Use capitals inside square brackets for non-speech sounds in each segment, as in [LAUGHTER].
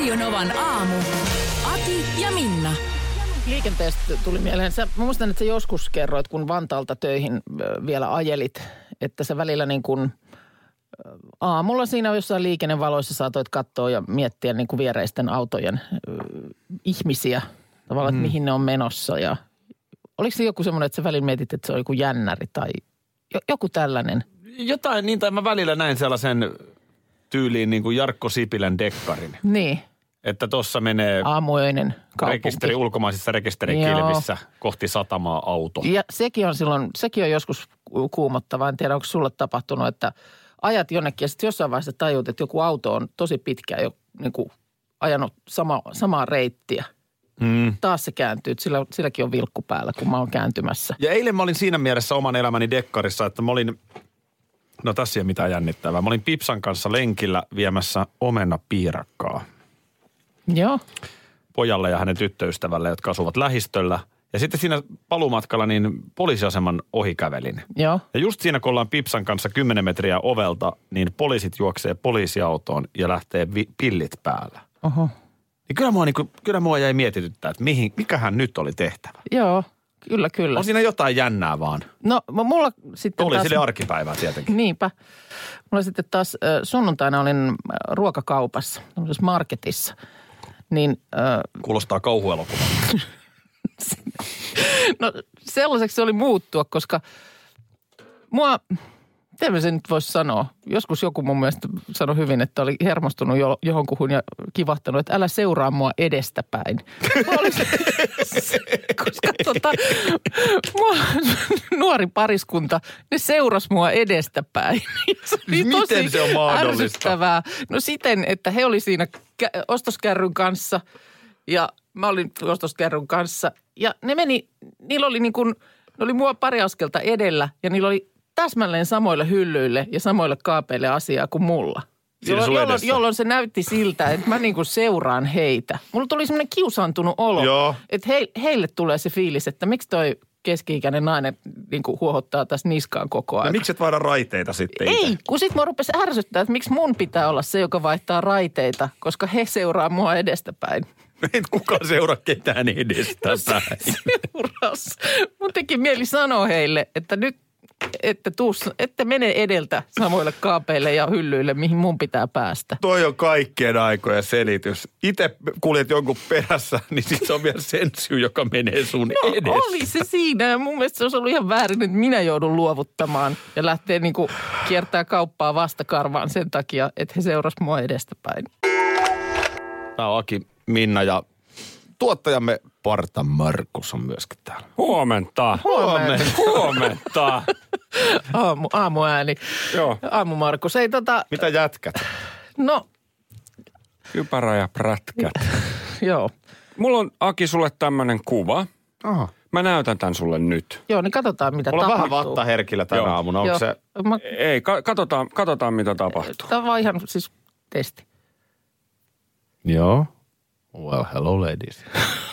Radionovan aamu. Ati ja Minna. Liikenteestä tuli mieleen. Sä, mä muistan, että sä joskus kerroit, kun Vantaalta töihin vielä ajelit, että sä välillä niin kuin aamulla siinä jossain liikennevaloissa saatoit katsoa ja miettiä niin kuin viereisten autojen ö, ihmisiä. Tavallaan, että mihin ne on menossa ja oliko se joku semmoinen, että sä välillä mietit, että se on joku jännäri tai jo, joku tällainen? Jotain niin, tai mä välillä näin sellaisen tyyliin niin kuin Jarkko Sipilän dekkarin. Niin, Että tuossa menee aamuöinen kaupunki. rekisteri, ulkomaisissa rekisterikilvissä kohti satamaa auto. Ja sekin on silloin, sekin on joskus ku- kuumottavaa. En tiedä, onko sulle tapahtunut, että ajat jonnekin ja sitten jossain vaiheessa tajut, että joku auto on tosi pitkään jo niin kuin ajanut sama, samaa reittiä. Mm. Taas se kääntyy, sillä, silläkin on vilkku päällä, kun mä oon kääntymässä. Ja eilen mä olin siinä mielessä oman elämäni dekkarissa, että mä olin, no tässä ei ole mitään jännittävää. Mä olin Pipsan kanssa lenkillä viemässä omena piirakkaa Joo, pojalle ja hänen tyttöystävälle, jotka asuvat lähistöllä. Ja sitten siinä palumatkalla niin poliisiaseman ohi kävelin. joo. Ja just siinä, kun ollaan Pipsan kanssa 10 metriä ovelta, niin poliisit juoksee poliisiautoon ja lähtee vi- pillit päällä. Oho. Niin kyllä mua, niin kuin, kyllä mua jäi mietityttää, että mihin, mikähän nyt oli tehtävä. Joo, kyllä, kyllä. On siinä jotain jännää vaan. No mulla sitten Oli taas... sille arkipäivää tietenkin. Niinpä. Mulla sitten taas sunnuntaina olin ruokakaupassa, tämmöisessä marketissa. Niin äh, Kuulostaa kauhuelokuvalta. [LAUGHS] No sellaiseksi se oli muuttua, koska mua, miten sen nyt voisi sanoa? Joskus joku mun mielestä sanoi hyvin, että oli hermostunut jo, johonkuhun ja kivahtanut, että älä seuraa mua edestäpäin. Se, [LAUGHS] koska tota, mua, nuori pariskunta, ne seuras mua edestäpäin. [LAUGHS] Se oli Miten tosi se on mahdollista? ärsyttävää. No siten, että he oli siinä ostoskärryn kanssa ja mä olin ostoskärryn kanssa. Ja ne meni, niillä oli niin kuin, ne oli mua pari askelta edellä ja niillä oli täsmälleen samoille hyllyille ja samoille kaapeille asiaa kuin mulla. Siinä Jolloin, jolloin, jolloin se näytti siltä, että mä niin kuin seuraan heitä. Mulla tuli semmoinen kiusaantunut olo, Joo. että he, heille tulee se fiilis, että miksi toi keski-ikäinen nainen niin kuin huohottaa tässä niskaan koko ajan. No miksi et vaihda raiteita sitten itse? Ei, kun sit mua rupesi ärsyttää, että miksi mun pitää olla se, joka vaihtaa raiteita, koska he seuraa mua edestäpäin. [LAUGHS] Et kukaan seuraa ketään [LAUGHS] edestä päin. Seuras. Mun teki mieli sanoa heille, että nyt että, tuus, että mene edeltä samoille kaapeille ja hyllyille, mihin mun pitää päästä. Toi on kaikkien aikojen selitys. Itse kuljet jonkun perässä, [LAUGHS] niin sit se on vielä sen syy, joka menee sun No, edessä. oli se siinä ja mun mielestä se olisi ollut ihan väärin, että minä joudun luovuttamaan ja lähtee niin kuin kiertää kauppaa vastakarvaan sen takia, että he seuras mua edestäpäin. Tää on Aki, Minna ja tuottajamme Parta Markus on myöskin täällä. Huomenta. Huomenta. Huomenta. [LAUGHS] Aamu, aamuääni. Joo. Aamu Markus. Ei tota, Mitä jätkät? no Kypärä ja prätkät. [LAUGHS] joo. Mulla on Aki sulle tämmönen kuva. Aha. Mä näytän tän sulle nyt. Joo, niin katsotaan mitä Mulla on vähän tapahtuu. vatta herkillä tänä Joo. aamuna. Onko Joo. se... Mä, Ei, ka- katsotaan, katsotaan mitä tapahtuu. tämä on vaan ihan siis testi. Joo. Well, hello ladies. [LAUGHS]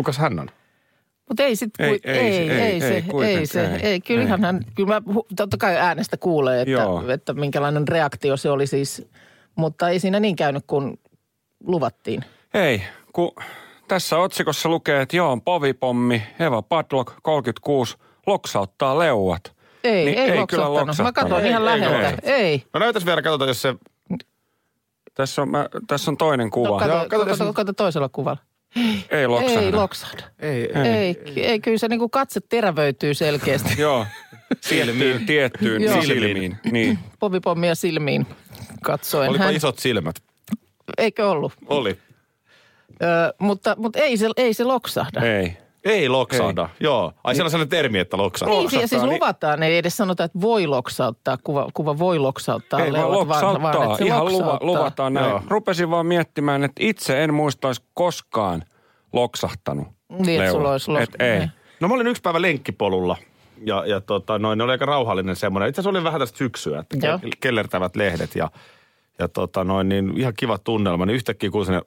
Kukas hän on? Mutta ei sit, Ei, ei ei, se- ei, ei, ei, se, ei ei, se, ei. ei. Kyllähän hän, kyllä mä totta kai äänestä kuulee, että, Joo. että minkälainen reaktio se oli siis. Mutta ei siinä niin käynyt kuin luvattiin. Ei, kun tässä otsikossa lukee, että joo, povipommi, Eva Padlock, 36, loksauttaa leuat. Ei, Niin ei, ei kyllä Mä loksattanut. katsoin ihan Ei, ei läheltä. Ei. No näytäs vielä, katsotaan, jos se... Tässä on, mä, tässä on toinen kuva. No, kato, Joo, kato, kato, jos- kato, kato toisella kuvalla. Ei loksahda. Ei loksahda. Ei, Ei, ei, ei kyllä se niinku katse terävöityy selkeästi. Joo, tiettyyn, tiettyyn Joo. silmiin. Niin. Povipommia silmiin katsoen. Olipa Hän, isot silmät. Eikö ollut? Oli. Ö, mutta mutta ei, se, ei se loksahda. Ei. Ei loksahda, joo. Ai siellä on sellainen termi, että loksahda. Niin, ja siis Loksahtaa, niin- luvataan, ei edes sanota, että voi loksauttaa, kuva, kuva voi loksauttaa Ei vaan loksauttaa, vaan, että se ihan luva, loksauttaa. luvataan näin. Joo. Rupesin vaan miettimään, että itse en muistaisi koskaan loksahtanut Niin, että sulla olisi Et ei. niin. No mä olin yksi päivä lenkkipolulla ja, ja tota, noin, ne oli aika rauhallinen semmoinen. Itse asiassa oli vähän tästä syksyä, että Joo. ke- kellertävät lehdet ja, ja tota, noin, niin ihan kiva tunnelma. Niin yhtäkkiä kuulin sinne,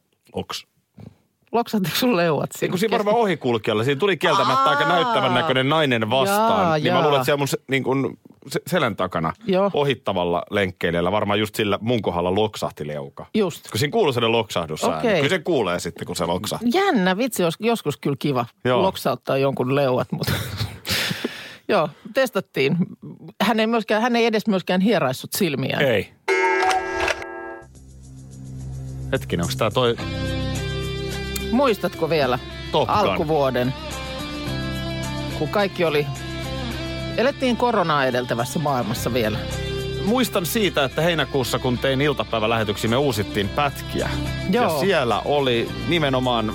oks. Loksahtaako sun leuat siinä? kun siinä varmaan ohikulkijalla, siinä tuli kieltämättä aika näyttävän näköinen nainen vastaan. Jaa, niin mä jaa. luulen, että siellä mun niin kun, se, selän takana Joo. ohittavalla lenkkeilijällä varmaan just sillä mun kohdalla loksahti leuka. Just. Kun siinä kuuluu sellainen loksahdus Okei. Kyllä se kuulee sitten, kun se loksahtaa. Jännä, vitsi, jos, joskus kyllä kiva Joo. loksauttaa jonkun leuat, mutta [LAUGHS] joo, testattiin. Hän ei, myöskään, hän ei edes myöskään hieraissut silmiään. Ei. Hetkinen, onko tää toi... Muistatko vielä Top Gun. alkuvuoden, kun kaikki oli, elettiin koronaa edeltävässä maailmassa vielä. Muistan siitä, että heinäkuussa, kun tein iltapäivälähetyksiä, me uusittiin pätkiä. Joo. Ja siellä oli nimenomaan,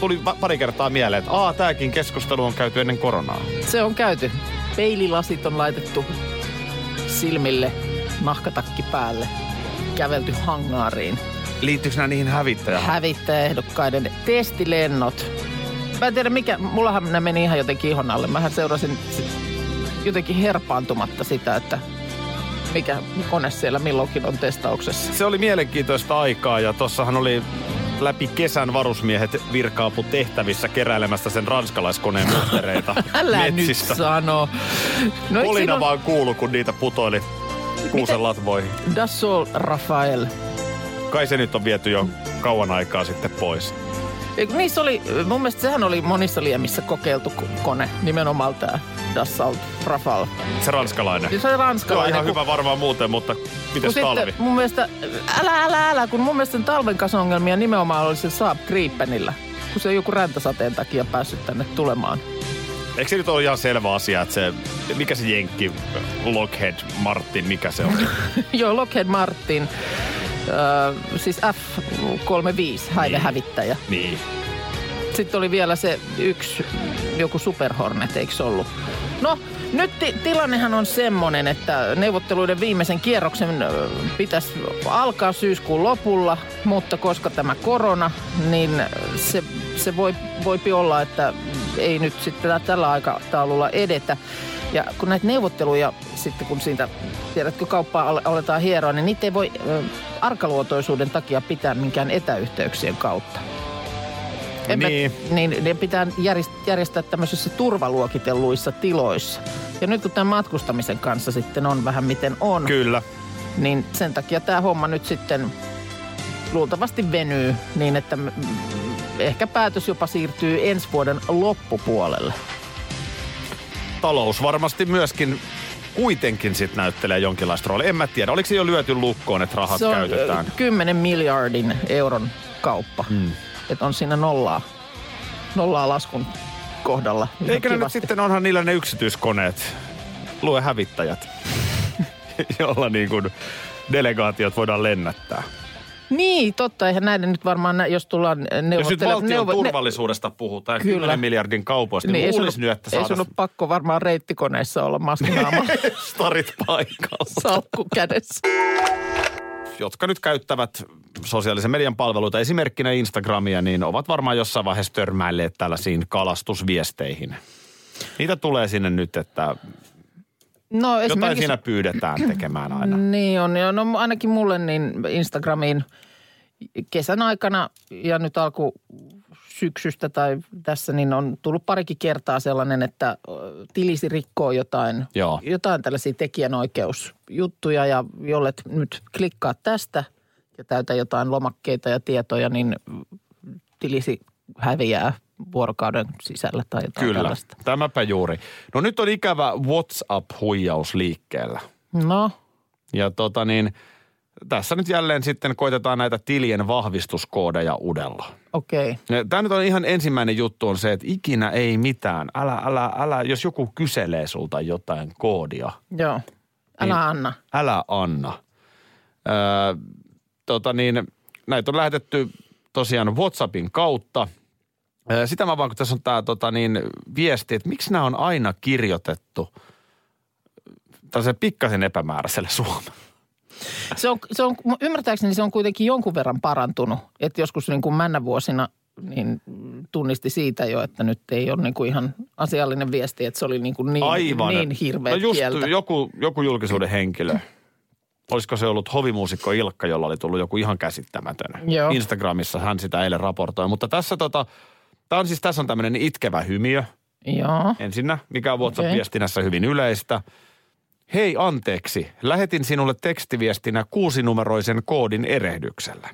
tuli pa- pari kertaa mieleen, että aa, tääkin keskustelu on käyty ennen koronaa. Se on käyty. Peililasit on laitettu silmille, nahkatakki päälle, kävelty hangaariin. Liittyykö nämä niihin hävittäjähän? hävittäjäehdokkaiden testilennot. Mä en tiedä mikä, mullahan ne meni ihan jotenkin ihon alle. Mähän seurasin si- jotenkin herpaantumatta sitä, että mikä kone siellä milloinkin on testauksessa. Se oli mielenkiintoista aikaa ja tossahan oli läpi kesän varusmiehet virkaapu tehtävissä keräilemässä sen ranskalaiskoneen muttereita [LAUGHS] Älä metsistä. nyt sano. No Kolina siinä vaan kuulu, kun niitä putoili kuusen latvoihin. ole Dassault Rafael? Kai se nyt on viety jo kauan aikaa sitten pois. Niissä oli, mun mielestä sehän oli monissa liemissä kokeiltu ko- kone, nimenomaan tämä Dassault Rafael. Se ranskalainen. Se oli Joo, ranskalainen. ihan kun- hyvä varmaan muuten, mutta Kun mites talvi? sitten mun mielestä, älä, älä, älä, kun mun mielestä talven kanssa ongelmia nimenomaan oli se Saab Gripenillä. Kun se ei joku räntäsateen takia päässyt tänne tulemaan. Eikö se nyt ole ihan selvä asia, että se, mikä se jenkki, Lockheed Martin, mikä se on? [LAUGHS] Joo, Lockheed Martin, äh, siis F-35 häivehävittäjä. niin. Sitten oli vielä se yksi, joku Super Hornet, eikö ollut? No, nyt ti- tilannehan on semmoinen, että neuvotteluiden viimeisen kierroksen ö, pitäisi alkaa syyskuun lopulla, mutta koska tämä korona, niin se, se voi, voipi olla, että ei nyt sitten tällä aikataululla edetä. Ja kun näitä neuvotteluja sitten, kun siitä, tiedätkö, kauppaa ale- aletaan hieroa, niin niitä ei voi arkaluotoisuuden takia pitää minkään etäyhteyksien kautta. En mä- Niin. niin ne pitää järjest- järjestää tämmöisissä turvaluokitelluissa tiloissa. Ja nyt kun tämän matkustamisen kanssa sitten on vähän miten on, Kyllä. niin sen takia tämä homma nyt sitten luultavasti venyy niin, että ehkä päätös jopa siirtyy ensi vuoden loppupuolelle. Talous varmasti myöskin kuitenkin sit näyttelee jonkinlaista roolia. En mä tiedä, oliko se jo lyöty lukkoon, että rahat Se on käytetään? ö, 10 miljardin euron kauppa. Mm. Että on siinä nollaa, nollaa laskun kohdalla. Eikö ne nyt sitten, onhan niillä ne yksityiskoneet, lue hävittäjät, [LAUGHS] jolla niin kuin delegaatiot voidaan lennättää. Niin, totta. Eihän näiden nyt varmaan, jos tullaan Jos nyt neuvottelemaan... valtion neuvo- ne- turvallisuudesta puhutaan, Kyllä. 10 miljardin kaupoista, niin, niin luulisi nyt, että ei sun ole pakko varmaan reittikoneissa olla maskinaamalla [LAUGHS] starit paikalla. salkku kädessä. jotka nyt käyttävät sosiaalisen median palveluita, esimerkkinä Instagramia, niin ovat varmaan jossain vaiheessa törmäilleet tällaisiin kalastusviesteihin. Niitä tulee sinne nyt, että No jotain esimerkiksi... siinä pyydetään tekemään aina. Niin on. Ja no ainakin mulle niin Instagramiin kesän aikana ja nyt alku syksystä tai tässä, niin on tullut parikin kertaa sellainen, että tilisi rikkoo jotain, Joo. jotain tällaisia tekijänoikeusjuttuja ja jollet nyt klikkaa tästä ja täytä jotain lomakkeita ja tietoja, niin tilisi häviää vuorokauden sisällä tai jotain Kyllä, tällaista. tämäpä juuri. No nyt on ikävä WhatsApp-huijaus liikkeellä. No, Ja tota niin, tässä nyt jälleen sitten koitetaan näitä tilien vahvistuskoodeja udella. okei. Okay. Tämä nyt on ihan ensimmäinen juttu on se, että ikinä ei mitään. Älä, älä, älä, jos joku kyselee sulta jotain koodia, Joo. Älä Niin. anna. älä anna. Öö, tota niin, näitä on lähetetty tosiaan WhatsAppin kautta Sitä mä vaan, kun tässä on tämä tota, niin, viesti, että miksi nämä on aina kirjoitettu tällaiselle pikkasen epämääräiselle Suomelle. Se on, se on, ymmärtääkseni se on kuitenkin jonkun verran parantunut. Että joskus niin kuin männä vuosina niin tunnisti siitä jo, että nyt ei ole niin kuin ihan asiallinen viesti, että se oli niin, kuin niin, Aivan. niin hirveä no just kieltä. joku, joku julkisuuden henkilö. Olisiko se ollut hovimuusikko Ilkka, jolla oli tullut joku ihan käsittämätön. Joo. Instagramissa hän sitä eilen raportoi. Mutta tässä, tota, tää on siis, tässä on tämmöinen itkevä hymiö Joo. ensinnä, mikä on WhatsApp-viestinnässä hyvin yleistä. Hei anteeksi, lähetin sinulle tekstiviestinä kuusinumeroisen koodin erehdyksellä.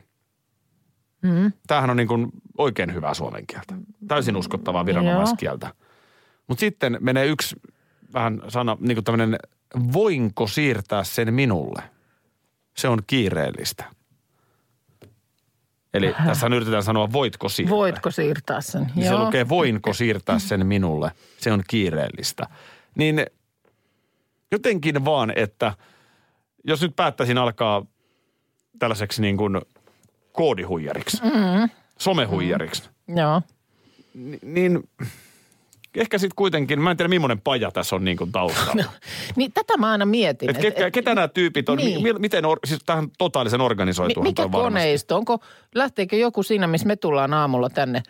Mm. Tämähän on niin kuin oikein hyvää suomen kieltä. Täysin uskottavaa viranomaiskieltä. Mutta sitten menee yksi vähän sana, niin kuin tämmöinen, voinko siirtää sen minulle? Se on kiireellistä. Eli tässä yritetään sanoa, voitko siirtää? Voitko siirtää sen? Niin se lukee, voinko siirtää sen minulle? Se on kiireellistä. Niin jotenkin vaan, että jos nyt päättäisin alkaa tällaiseksi niin kuin koodihuijariksi, mm. somehuijariksi, Joo. ni- niin ehkä sitten kuitenkin, mä en tiedä millainen paja tässä on niin kuin taustalla. [LAUGHS] Niin tätä mä aina mietin. Et ketkä, ketä nämä tyypit on, Niin. niin. miten, or, siis tähän totaalisen Mi- organisoituhan mikä koneisto? Onko, lähteekö joku siinä, missä me tullaan aamulla tänne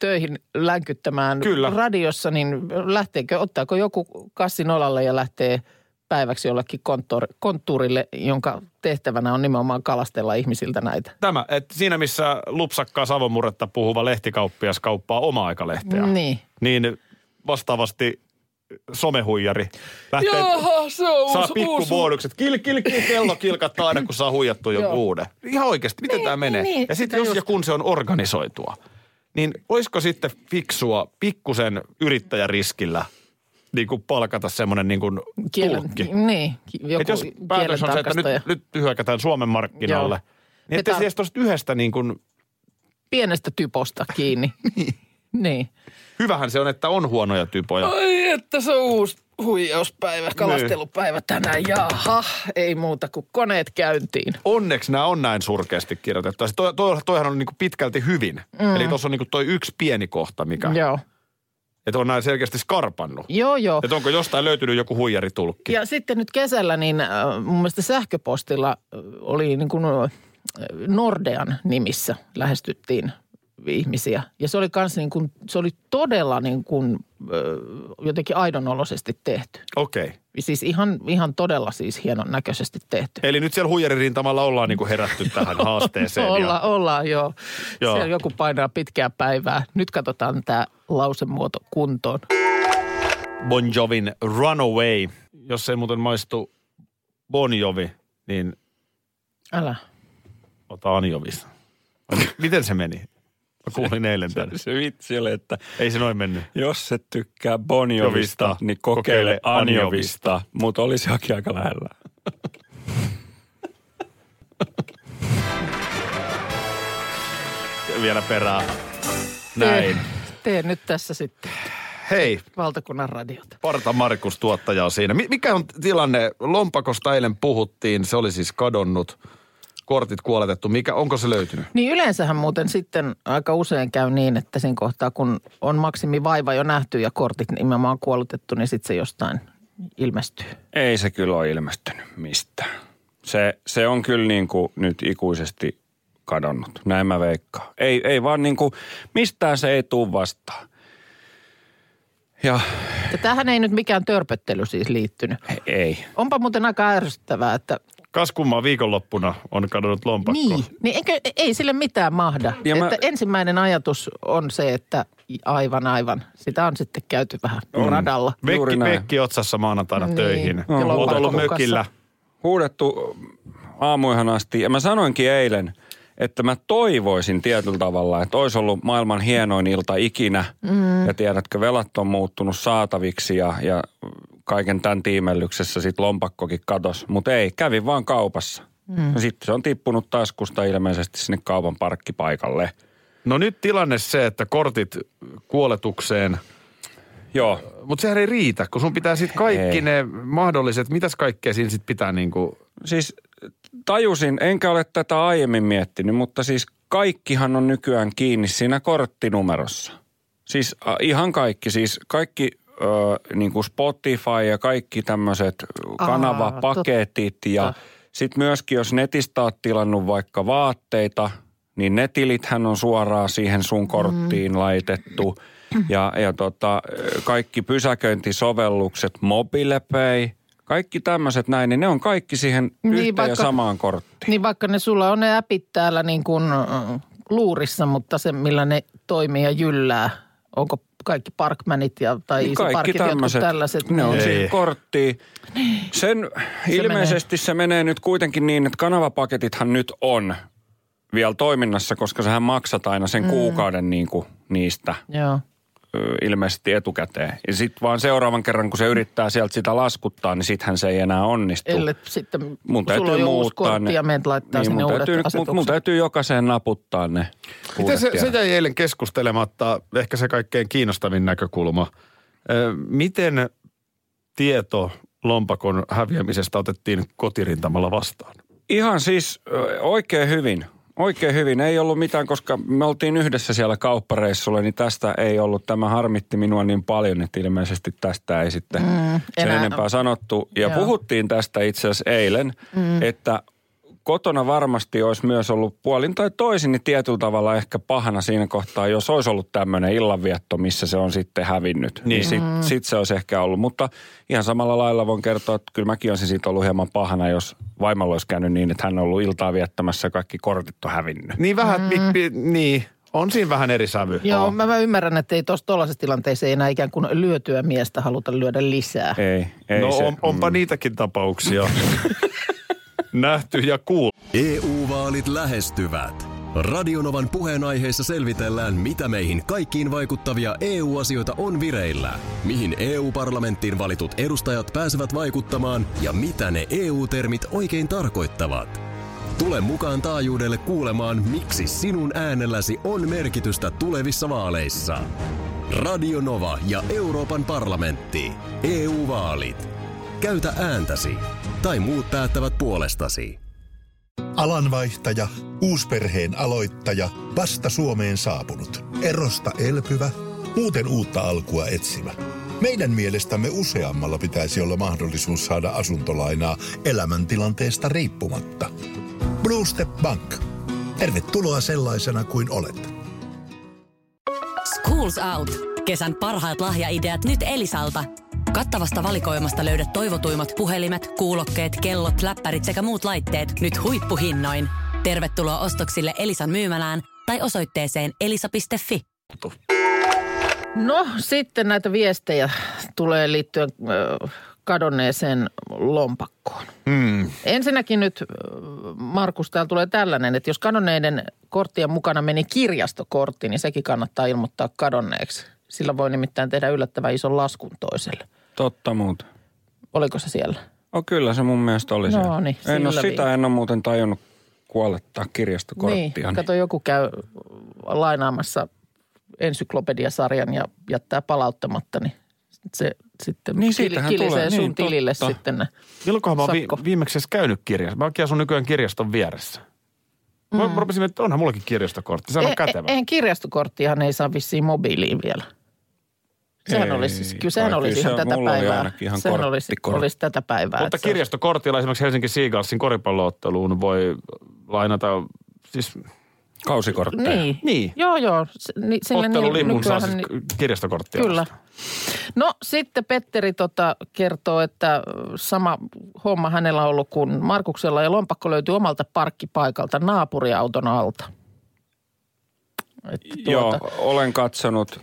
töihin länkyttämään Kyllä. radiossa, niin lähteekö, ottaako joku kassin olalle ja lähtee päiväksi jollekin konttor, konttuurille, jonka tehtävänä on nimenomaan kalastella ihmisiltä näitä. Tämä, että siinä missä lupsakkaa savomurretta puhuva lehtikauppias kauppaa oma-aikalehteä, Niin. niin vastaavasti somehuijari lähtee, se on saa pikkubonukset. Kil, kil, kil, kello kilkattaa aina, kun saa huijattua joku uuden. Ihan oikeasti, miten Niin, tämä menee? niin, ja sitten jos just. ja kun se on organisoitua, niin olisiko sitten fiksua pikkusen yrittäjäriskillä niin kuin palkata semmoinen niin kuin tulkki? Niin, joku Et jos päätös on se, että nyt, nyt hyökätään Suomen markkinalle, Joo. niin ettei tuosta yhdestä niin kuin, Pienestä typosta kiinni. [LAUGHS] niin. Hyvähän se on, että on huonoja typoja. Ai että se on uusi huijauspäivä, kalastelupäivä tänään. Jaha, ei muuta kuin koneet käyntiin. Onneksi nämä on näin surkeasti kirjoitettu. Toi, toi, toihan on niin kuin pitkälti hyvin. Mm. Eli tuossa on niin kuin toi yksi pieni kohta, mikä, Joo. että on näin selkeästi skarpannut. Joo, joo. Että onko jostain löytynyt joku huijaritulkki. Ja sitten nyt kesällä niin äh, mun mielestä sähköpostilla äh, oli niin kuin äh, Nordean nimissä lähestyttiin ihmisiä. Ja se oli kans niin kuin, se oli todella niin kuin, jotenkin aidonoloisesti tehty. Okei. Okay. Siis ihan, ihan todella siis hienon näköisesti tehty. Eli nyt siellä huijaririntamalla ollaan niin kuin herätty [LAUGHS] tähän haasteeseen. Olla, ja, ollaan, joo. Joo. Siellä joku painaa pitkää päivää. Nyt katsotaan tämä lausemuoto kuntoon. bon Jovin Runaway. Jos ei muuten maistu Bon Jovi, niin Älä. ota Anjovista. Miten se meni? Mä kuulin eilen tämän. Se vitsi oli, että Ei se noin mennyt. jos et tykkää Bonjovista, Jovista, niin kokeile kokeile Anjovista. Anjovista. Mutta olisi jokin aika lähellä. [LAUGHS] Vielä perään. Näin. Tee, tee nyt tässä sitten Hei, valtakunnan radiota. Parta Markus tuottaja on siinä. Mi- Mikä on tilanne? Lompakosta eilen puhuttiin, se oli siis kadonnut. Kortit kuoletettu. Mikä, onko se löytynyt? Niin yleensähän muuten sitten aika usein käy niin, että siinä kohtaa kun on maksimivaiva jo nähty ja kortit nimenomaan kuolutettu, niin sitten se jostain ilmestyy. Ei se kyllä ole ilmestynyt mistään. Se, se on kyllä niin kuin nyt ikuisesti kadonnut. Näin mä veikkaan. Ei, ei vaan niin kuin, mistään se ei tuu vastaan. Ja Ja tähän ei nyt mikään törpöttely siis liittynyt. ei. Onpa muuten aika ärsyttävää, että Kas kummaa viikonloppuna on kadonnut lompakko. niin, niin eikö, ei sille mitään mahda. Ja mä- että ensimmäinen ajatus on se, että aivan aivan, sitä on sitten käyty vähän radalla. Juuri Vekki, vekki otsassa maanantaina Niin. töihin. Olet ollut mökillä. Huudettu aamuihan asti. Ja mä sanoinkin eilen, että mä toivoisin tietyllä tavalla, että olisi ollut maailman hienoin ilta ikinä. Mm. Ja tiedätkö, velat on muuttunut saataviksi ja, ja kaiken tämän tiimellyksessä sit lompakkokin katos. Mutta ei, kävin vaan kaupassa. Mm. Sitten se on tippunut taskusta ilmeisesti sinne kaupan parkkipaikalle. No nyt tilanne se, että kortit kuoletukseen, Joo, mutta sehän ei riitä, kun sun pitää sitten kaikki Ei. ne mahdolliset, mitäs kaikkea siinä sitten pitää niinku, siis tajusin, enkä ole tätä aiemmin miettinyt, mutta siis kaikkihan on nykyään kiinni siinä korttinumerossa. Siis ihan kaikki, siis kaikki ö, niin kuin Spotify ja kaikki tämmöiset kanavapaketit ja sitten myöskin jos netistä oot tilannut vaikka vaatteita, niin ne tilithän on suoraan siihen sun korttiin mm. laitettu. Ja, ja tota, kaikki pysäköintisovellukset, MobilePay, kaikki tämmöiset näin, niin ne on kaikki siihen Niin, yhteen ja vaikka- samaan korttiin. Niin vaikka ne sulla on ne appit täällä niin kuin luurissa, mutta se millä ne toimii ja jyllää, onko kaikki Parkmanit ja, tai Niin Easy Parkit, jotkut tällaiset. ne on niin- siihen korttiin. Sen ilmeisesti se menee nyt kuitenkin niin, että kanavapaketithan nyt on vielä toiminnassa, koska sähän maksat aina sen kuukauden niin kuin niistä Joo. Ilmeisesti etukäteen. Ja sitten vaan seuraavan kerran, kun se yrittää sieltä sitä laskuttaa, niin sittenhän se ei enää onnistu. Ellei sitten mun sulla täytyy on uusi muuttaa ne. ja menet laittaa niin, sinne mun uudet täytyy, mun, mun täytyy jokaiseen naputtaa ne Miten se, se jäi eilen keskustelematta, ehkä se kaikkein kiinnostavin näkökulma. Ö, Miten tieto lompakon häviämisestä otettiin kotirintamalla vastaan? Ihan siis oikein hyvin. Oikein hyvin. Ei ollut mitään, koska me oltiin yhdessä siellä kauppareissulla, niin tästä ei ollut. Tämä harmitti minua niin paljon, että ilmeisesti tästä ei sitten mm, sen enää- enempää sanottu. Ja Joo. puhuttiin tästä itse asiassa eilen, mm. että kotona varmasti olisi myös ollut puolin tai toisin niin tietyllä tavalla ehkä pahana siinä kohtaa, jos olisi ollut tämmöinen illanvietto, missä se on sitten hävinnyt. Niin, niin sit, sit se olisi ehkä ollut. Mutta ihan samalla lailla voin kertoa, että kyllä mäkin olisin siitä ollut hieman pahana, jos vaimalla olisi käynyt niin, että hän on ollut iltaa viettämässä ja kaikki kortit on hävinnyt. Niin vähän, mm. pi, pi, niin, on siinä vähän eri sävy. Joo, mä, mä ymmärrän, että ei tuossa tuollaisessa tilanteessa ei enää ikään kuin lyötyä miestä haluta lyödä lisää. Ei, ei no se. on, onpa niitäkin tapauksia [LAUGHS] nähty ja kuultu. EU-vaalit lähestyvät. Radionovan puheenaiheessa selvitellään, mitä meihin kaikkiin vaikuttavia EU-asioita on vireillä, mihin EU-parlamenttiin valitut edustajat pääsevät vaikuttamaan ja mitä ne EU-termit oikein tarkoittavat. Tule mukaan taajuudelle kuulemaan, miksi sinun äänelläsi on merkitystä tulevissa vaaleissa. Radio Nova ja Euroopan parlamentti. EU-vaalit. Käytä ääntäsi. Tai muut päättävät puolestasi. Alanvaihtaja, uusperheen aloittaja, vasta Suomeen saapunut, erosta elpyvä, muuten uutta alkua etsimä. Meidän mielestämme useammalla pitäisi olla mahdollisuus saada asuntolainaa elämäntilanteesta riippumatta. Blue Step Bank. Tervetuloa sellaisena kuin olet. Schools Out. Kesän parhaat lahjaideat nyt Elisalta. Kattavasta valikoimasta löydät toivotuimmat puhelimet, kuulokkeet, kellot, läppärit sekä muut laitteet nyt huippuhinnoin. Tervetuloa ostoksille Elisan myymälään tai osoitteeseen elisa.fi. No sitten näitä viestejä tulee liittyen kadonneeseen lompakkoon. Mm. Ensinnäkin nyt, Markus, täällä tulee tällainen, että jos kadonneiden korttien mukana meni kirjastokortti, niin sekin kannattaa ilmoittaa kadonneeksi. Sillä voi nimittäin tehdä yllättävän ison laskun toiselle. Totta muuta. Oliko se siellä? Oh, kyllä se mun mielestä oli No siellä. niin, En ole sitä, viin. en ole muuten tajunnut kuolettaa kirjastokorttia. Niin, kato joku käy lainaamassa ensyklopediasarjan ja jättää palauttamatta, niin se sitten Niin, kil- kilisee tulee, sun niin, tilille totta. sitten ne. Milloinkohan mä oon vi- viimeksi edes käynyt kirjassa? Mä asun nykyään kirjaston vieressä. Mä mm. rupesin, että onhan mullakin kirjastokortti. Se on E- kätevä. e- Eihän kirjastokorttihan ei saa vissiin mobiiliin vielä. Sehän Ei olisi, kyllä sehän olisi ihan se- tätä mulla oli päivää. ainakin ihan sehän olisi, olisi tätä päivää. Mutta kirjastokortilla esimerkiksi Helsinki Seagalsin koripallootteluun voi lainata, siis Kausikortteja. Niin. Niin. Joo, joo. Se- Ni, ottelulinnun saa siis kirjastokorttia Kyllä. ostaa. No sitten Petteri tota, kertoo, että sama homma hänellä on ollut kuin Markuksella ja lompakko löytyy omalta parkkipaikalta naapuriauton alta. Että Joo, tuota, olen katsonut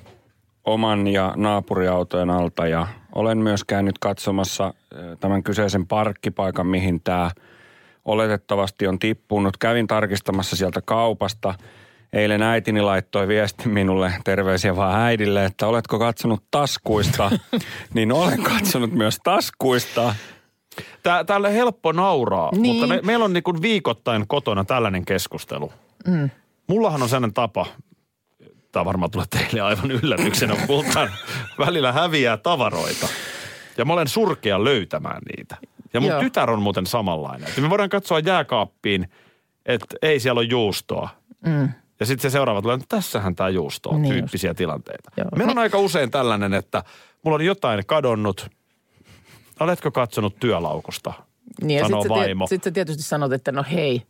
oman ja naapuriautojen alta ja olen myös käynyt katsomassa eh, tämän kyseisen parkkipaikan, mihin tämä oletettavasti on tippunut. Kävin tarkistamassa sieltä kaupasta. Eilen äitini laittoi viesti minulle, terveisiä vaan äidille, että oletko katsonut taskuista. [LAUGHS] niin olen katsonut myös taskuista. Tää, täällä on helppo nauraa, Niin. mutta me, meillä on niin kuin viikoittain kotona tällainen keskustelu. Mm. Mullahan on sellainen tapa, tämä varmaan tulee teille aivan yllätyksenä, mutta [LAUGHS] välillä häviää tavaroita. Ja mä olen surkea löytämään niitä. Ja mun Joo. tytär on muuten samanlainen. Että me voidaan katsoa jääkaappiin, että ei siellä ole juustoa. Mm. Ja sitten se seuraava tulee, että tässähän tämä juusto on, Niin tyyppisiä tilanteita. Joo. Meillä on aika usein tällainen, että mulla on jotain kadonnut. Oletko katsonut työlaukusta? Niin ja sitten sä, tiet- sit sä tietysti sanot, että no hei,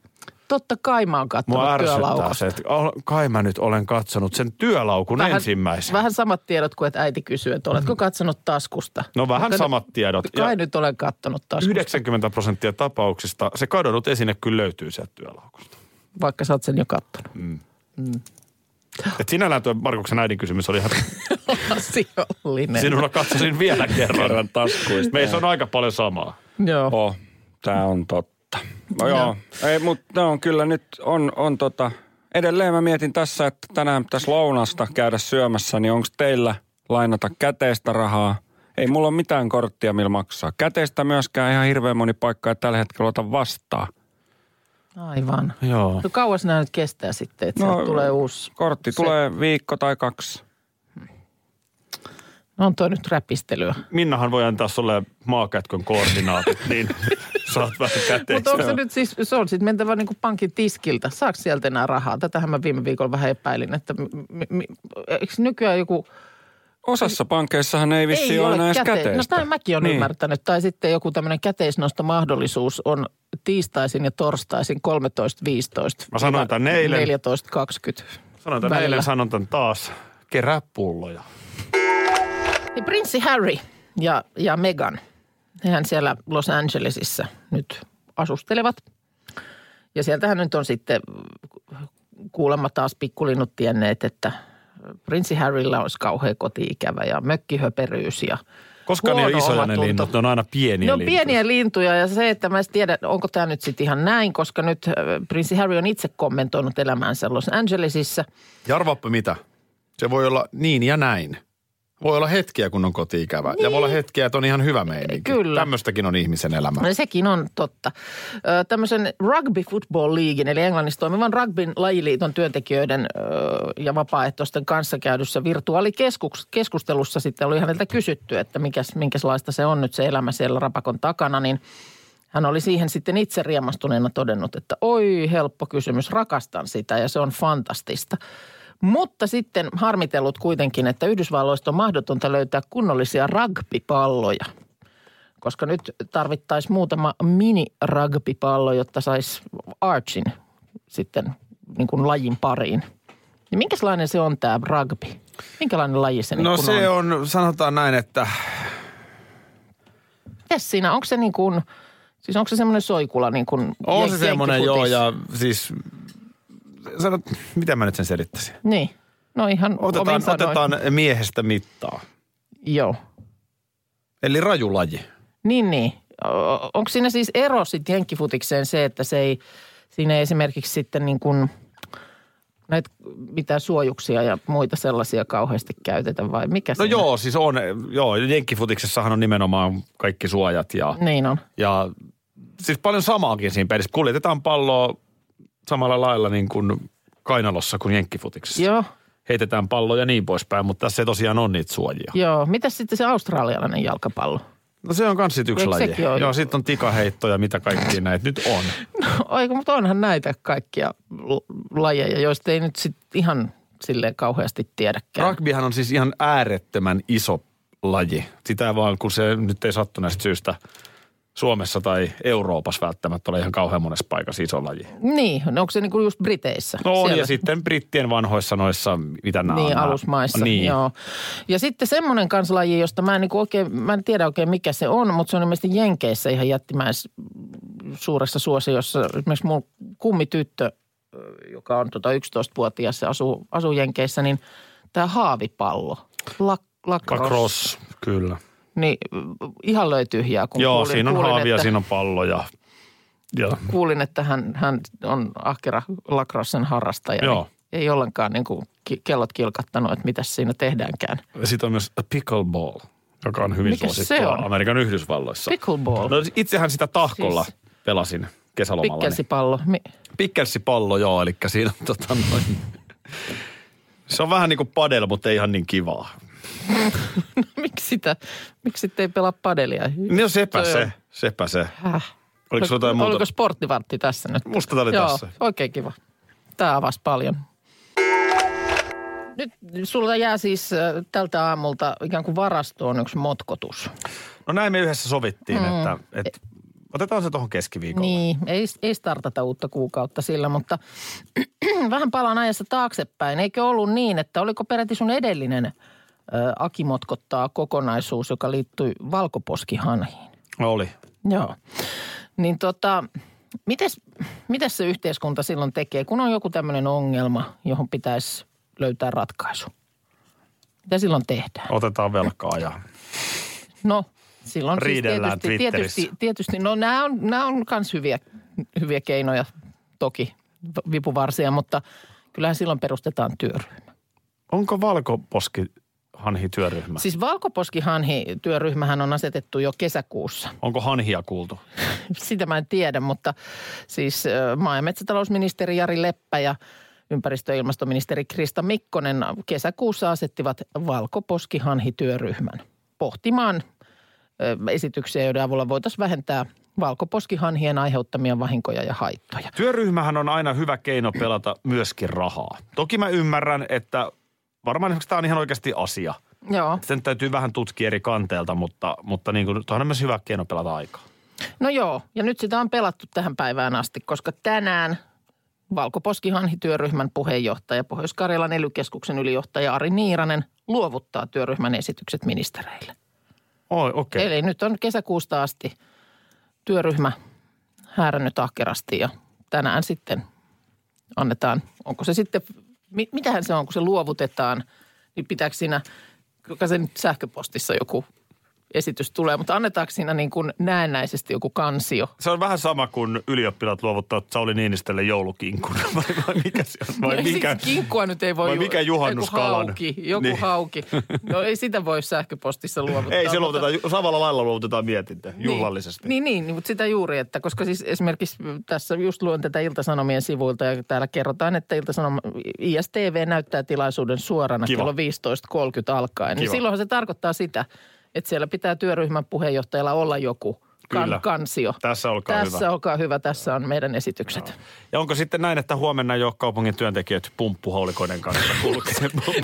totta kai mä oon Mua katsonut työlaukosta. se, että ol- kai mä nyt olen katsonut sen työlaukun ensimmäisen. Vähän samat tiedot kuin, että äiti kysyy, että oletko katsonut taskusta. No vähän Mutta samat tiedot. Kai Ja nyt olen katsonut taskusta, 90 prosenttia tapauksista se kadonnut esine kyllä löytyy sieltä työlaukusta. vaikka sä oot sen jo kattonut. Et sinällään tuo Markuksen äidin kysymys oli ihan, [LAUGHS] Asiollinen. sinulla katsosin vielä kerran. Kerran taskuista. Meissä on aika paljon samaa. Joo. Oh, tämä on totta. No joo, ei, mutta on kyllä nyt on, on tota, edelleen mä mietin tässä, että tänään pitäisi lounasta käydä syömässä, niin onko teillä lainata käteistä rahaa? Ei mulla ole mitään korttia, millä maksaa. Käteistä myöskään ihan hirveän moni paikka ei tällä hetkellä ota vastaan. Aivan. Joo. No kauas nämä nyt kestää sitten, että No, no, tulee uusi. Kortti Se- tulee viikko tai kaksi. No on toi nyt räpistelyä. Minnahan voi antaa sulle maakätkön koordinaatit, [LAUGHS] niin saat vähän käteistä. Mutta onko se nyt siis, se on sitten mentävä niin kuin pankin tiskiltä. Saako sieltä enää rahaa? Tätähän mä viime viikolla vähän epäilin, että mi, mi, eikö nykyään joku Osassa pankeissahan ei vissi ei ole ole enää edes käte- käteistä. No tämän mäkin olen Niin. ymmärtänyt. Tai sitten joku tämmöinen käteisnostomahdollisuus on tiistaisin ja torstaisin 13.15. Mä sanoin tän eilen. 14.20. Sanoin tämän välillä. eilen, sanon tämän taas. Kerää pulloja. Niin prinssi Harry ja, ja Meghan, hehän siellä Los Angelesissa nyt asustelevat. Ja sieltähän nyt on sitten kuulemma taas pikkulinnut tienneet, että prinssi Harrylla olisi kauhean koti-ikävä ja mökkihöperyys ja Koska ne on huono isoja ne linnut, ne on aina pieniä Ne on lintuja. pieniä lintuja ja se, että mä en tiedä, onko tämä nyt sitten ihan näin, koska nyt äh, prinssi Harry on itse kommentoinut elämäänsä Los Angelesissa. Ja arvaappa mitä? Se voi olla niin ja näin. Voi olla hetkiä, kun on koti-ikävä. Ja voi olla hetkiä, että on ihan hyvä meininki. Kyllä. Tämmöistäkin on ihmisen elämä. No sekin on totta. Ö, Tämmöisen Rugby Football Leaguein, eli Englannissa toimivan rugbyn lajiliiton työntekijöiden ö, ja vapaaehtoisten kanssa käydyssä virtuaalikeskustelussa sitten oli häneltä kysytty, että mikäs, minkälaista se on nyt se elämä siellä rapakon takana, niin hän oli siihen sitten itse riemastuneena todennut, että oi helppo kysymys, rakastan sitä ja se on fantastista. Mutta sitten harmitellut kuitenkin, että Yhdysvalloista on mahdotonta löytää kunnollisia rugbypalloja – koska nyt tarvittaisiin muutama mini-rugbypallo, jotta saisi Archin sitten niin kuin lajin pariin. Niin minkälainen se on tämä rugby? Minkälainen laji se niin No kuin se on? on, sanotaan näin, että Mites siinä, onko se niin kuin, siis onko se semmoinen soikula niin kuin on se semmoinen joo ja siis, sanot, miten mä nyt sen selittäisin? Niin, no ihan Otetaan, otetaan miehestä mittaa. Joo, Eli rajulaji. niin niin. Onko siinä siis ero sitten jenkkifutikseen se, että se ei, siinä ei esimerkiksi sitten niin kuin näitä mitään suojuksia ja muita sellaisia kauheasti käytetä vai mikä No siinä? joo, siis on, joo, jenkkifutiksessahan on nimenomaan kaikki suojat ja, Niin on. ja siis paljon samaakin siinä pelissä. Kuljetetaan palloa samalla lailla niin kuin kainalossa kuin jenkkifutiksessa. Joo, Heitetään palloja ja niin poispäin, mutta tässä ei tosiaan ole niitä suojia. joo. Mitäs sitten se australialainen jalkapallo? No se on kans sit yksi Eikö laji. ole? Joo, sitten on tikaheittoja, mitä kaikki näitä nyt on. [LAUGHS] Oiko, mutta onhan näitä kaikkia lajeja, joista ei nyt sitten ihan silleen kauheasti tiedäkään. Rugbyhan on siis ihan äärettömän iso laji. Sitä vaan, kun se nyt ei sattuneesta syystä Suomessa tai Euroopassa välttämättä ole ihan kauhean monessa paikassa iso laji. Niin, no onko se niinku just Briteissä? No on, Siellä- ja sitten brittien vanhoissa noissa, mitä nämä Niin, on. alusmaissa, Niin. joo. Ja sitten semmoinen kanslaji, josta mä en, niinku oikein, mä en tiedä oikein mikä se on, mutta se on ilmeisesti Jenkeissä ihan jättimäis suuressa suosiossa. Esimerkiksi mun kummityttö, joka on tota 11-vuotias ja asuu, asuu Jenkeissä, niin tämä haavipallo, lak, lacrosse, Lacrosse, kyllä. Niin ihan löi tyhjää, kun Joo, kuulin, siinä on kuulin, haavia, että, siinä on pallo ja, kuulin, että hän, hän on ahkera lacrossen harrastaja. Joo. Niin ei ollenkaan niin kuin kellot kilkattanut, että mitä siinä tehdäänkään. sitten on myös a pickleball, joka on hyvin Mikä suosittua on? Amerikan Yhdysvalloissa. Pickleball. No itsehän sitä tahkolla Siis- pelasin kesälomalla. Pikkelsipallo. Mi- Pikkelsipallo, joo, eli siinä on tota noin. Se on vähän niin kuin padel, mutta ei ihan niin kivaa. Miksi sitä, miksi sitten ei pelaa padelia? No sepä Toi se, on- sepä se. Häh? Oliko sulla jotain muuta? Oliko sporttivantti tässä nyt? Musta tää oli Joo, tässä. oikein kiva. Tämä avasi paljon. Nyt sulla jää siis äh, tältä aamulta ikään kuin varastoon yksi motkotus. No näin me yhdessä sovittiin, mm. että, että otetaan se tuohon keskiviikolle. Niin, ei, ei startata uutta kuukautta sillä, mutta [CLEARS THROAT] vähän palaan ajassa taaksepäin. Eikö ollut niin, että oliko peräti sun edellinen Aki motkottaa kokonaisuus, joka liittyi valkoposkihanhiin? Oli. Joo. Niin tota, mites, mites se yhteiskunta silloin tekee, kun on joku tämmöinen ongelma, johon pitäisi löytää ratkaisu? Mitä silloin tehdään? Otetaan velkaa ja No, silloin Riidellään siis tietysti, tietysti, tietysti, no nämä on, nämä on myös hyviä, hyviä keinoja toki, vipuvarsia, mutta kyllähän silloin perustetaan työryhmä. onko valkoposki hanhi työryhmä? Siis Valkoposkihanhi-työryhmähän on asetettu jo kesäkuussa. Onko hanhia kuultu? [LAUGHS] Sitä mä en tiedä, mutta siis maa- ja metsätalousministeri Jari Leppä ja ympäristö- ja ilmastoministeri Krista Mikkonen kesäkuussa asettivat Valkoposkihanhi-työryhmän pohtimaan esityksiä, joiden avulla voitaisiin vähentää valkoposkihanhien aiheuttamia vahinkoja ja haittoja. Työryhmähän on aina hyvä keino pelata myöskin rahaa. Toki mä ymmärrän, että varmaan esimerkiksi tämä on ihan oikeasti asia. Joo. Sen täytyy vähän tutkia eri kanteelta, mutta, mutta niin kuin, on myös hyvä keino pelata aikaa. No joo, ja nyt sitä on pelattu tähän päivään asti, koska tänään Valkoposkihanhi-työryhmän puheenjohtaja, Pohjois-Karjalan ely ylijohtaja Ari Niiranen luovuttaa työryhmän esitykset ministereille. Oi, okei. Okay. Eli nyt on kesäkuusta asti työryhmä häärännyt ahkerasti ja tänään sitten annetaan, onko se sitten, mitähän se on, kun se luovutetaan, niin pitääkö siinä, joka se nyt sähköpostissa joku esitys tulee, mutta annetaanko siinä niin kuin näennäisesti joku kansio? Se on vähän sama kuin ylioppilaat luovuttaa Sauli Niinistölle joulukinkun. Vai, vai mikä se on? Vai no mikä? Siis kinkkua nyt ei voi... vai mikä juhannuskalan? Joku hauki, joku Niin. niin. hauki. No ei sitä voi sähköpostissa luovuttaa. Ei, se mutta- luovutetaan, ju- samalla lailla luovutetaan mietintö, juhlallisesti. Niin, niin, niin, mutta sitä juuri, että koska siis esimerkiksi tässä just luen tätä Iltasanomien sivuilta ja täällä kerrotaan, että Iltasanoma, ISTV näyttää tilaisuuden suorana Kiva. kello 15.30 alkaen. Niin Kiva. silloinhan se tarkoittaa sitä, että siellä pitää työryhmän puheenjohtajalla olla joku kan, Kyllä. kansio. Tässä olkaa tässä hyvä. olkaa hyvä, tässä on meidän esitykset. Ja onko sitten näin, että huomenna jo kaupungin työntekijät pumppuhaulikoiden kanssa kulkee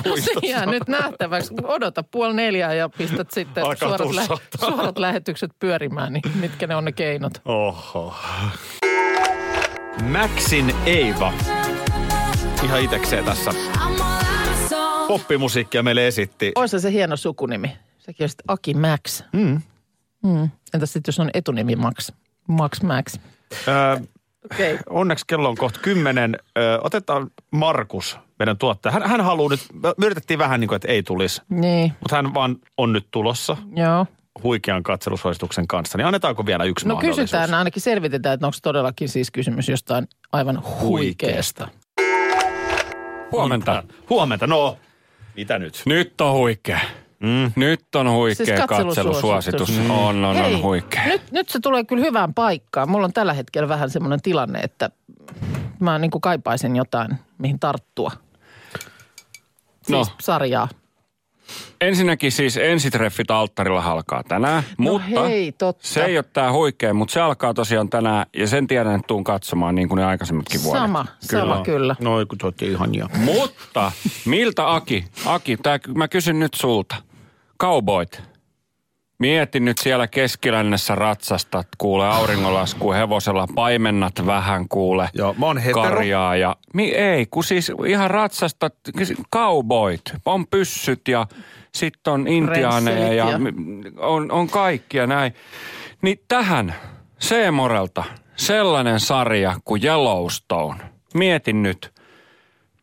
puistossa? [LAUGHS] Se jää nyt nähtäväksi. Odota puoli neljää ja pistät sitten Alkaa suorat, lä- suorat lähetykset pyörimään, niin mitkä ne on ne keinot. Oho. Maxin Eiva. Ihan itekseen tässä poppimusiikkia meille esitti. Olisi se hieno sukunimi. Sekin on sitten Aki Max. Mm. Mm. Entäs sitten jos on etunimi Max? Max Max. Ö, Okei. Okay. onneksi kello on kohta kymmenen. Ö, otetaan Markus, meidän tuottaja. Hän, hän haluaa nyt, me yritettiin vähän niin kuin, että ei tulisi. Niin, Mutta hän vaan on nyt tulossa joo. huikean katselusuosituksen kanssa. Niin annetaanko vielä yksi No mahdollisuus? kysytään, ainakin selvitetään, että onko todellakin siis kysymys jostain aivan huikeasta. Huomenta. Huomenta, no. Mitä nyt? Nyt on huikea. Mm. Nyt on huikea Siis katselusuositus. katselusuositus. Mm. On, on, Hei, on huikea. Nyt, nyt se tulee kyllä hyvään paikkaan. Mulla on tällä hetkellä vähän semmoinen tilanne, että mä niin kuin kaipaisin jotain, mihin tarttua. Siis No. sarjaa. Ensinnäkin siis ensitreffit alttarilla alkaa tänään, No mutta hei, totta. se ei ole tää huikea, mutta se alkaa tosiaan tänään ja sen tiedän, että tuun katsomaan niin kuin ne aikaisemmatkin vuodet. Sama, sama kyllä. No, kun te olette ihania. Mutta miltä Aki, Aki, tää, mä kysyn nyt sulta. Cowboyt. Mieti nyt siellä keskilännessä ratsastat, kuule auringonlasku hevosella, paimennat vähän kuule. Joo, mä oon hetero. Karjaa ja, mi, ei, kun siis ihan ratsastat, cowboyt, on pyssyt ja sitten on intiaaneja ja, ja on, on kaikkia näin. Niin tähän Seemorelta sellainen sarja kuin Yellowstone. Mietin nyt,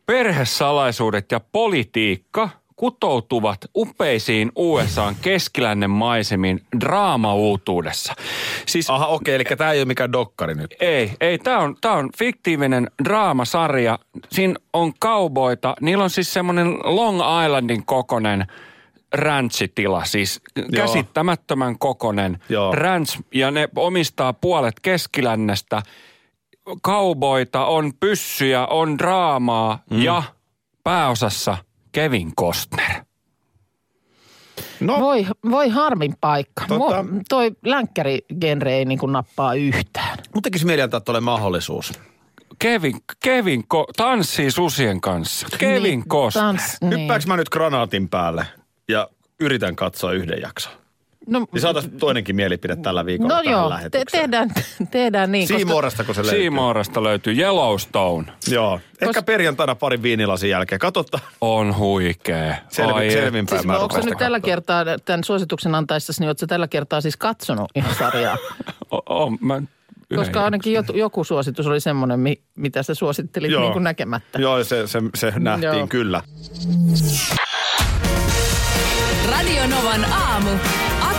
perhesalaisuudet ja politiikka kutoutuvat upeisiin USAn keskilännen maisemiin draamauutuudessa. Siis Aha, okei, eli tämä ei ole mikään dokkari nyt. ei, ei. Tämä on, tää on fiktiivinen draamasarja. Siinä on kauboita. Niillä on siis semmoinen Long Islandin kokonen ranchitila, siis Joo. käsittämättömän kokonen Joo. ranch. Ja ne omistaa puolet keskilännestä. Kauboita, on pyssyjä, on draamaa mm. ja pääosassa Kevin Costner. No, Voi, voi harmin paikka. Tota- Tota... toi länkkärigenre ei niin kuin nappaa yhtään. Mun tekisi mieli antaa tuolle mahdollisuus. Kevin, Kevin ko- tanssii susien kanssa. Kevin Niin, Costner. Tans, niin. Hyppääks mä nyt granaatin päälle ja yritän katsoa yhden jakson? No, Niin saataisiin toinenkin mielipide tällä viikolla no tähän joo, te- tehdään, tehdään niin. koska- Siimoorastako se löytyy? Siimoorasta löytyy Yellowstone. Joo. Ehkä Kos- perjantaina parin viinilasin jälkeen. Katsotaan. On huikee. Selvi, Ai selvinpäin Siis mä onko nyt tällä kertaa, tämän suosituksen antaessasi, niin oletko tällä kertaa siis katsonut ihan sarjaa? [LAUGHS] O, o, mä Koska ainakin joku, joku suositus oli semmoinen, mi- mitä sä suosittelit Joo. niin kuin näkemättä. Joo, se, se, se nähtiin Joo. kyllä. Radio Novan aamu.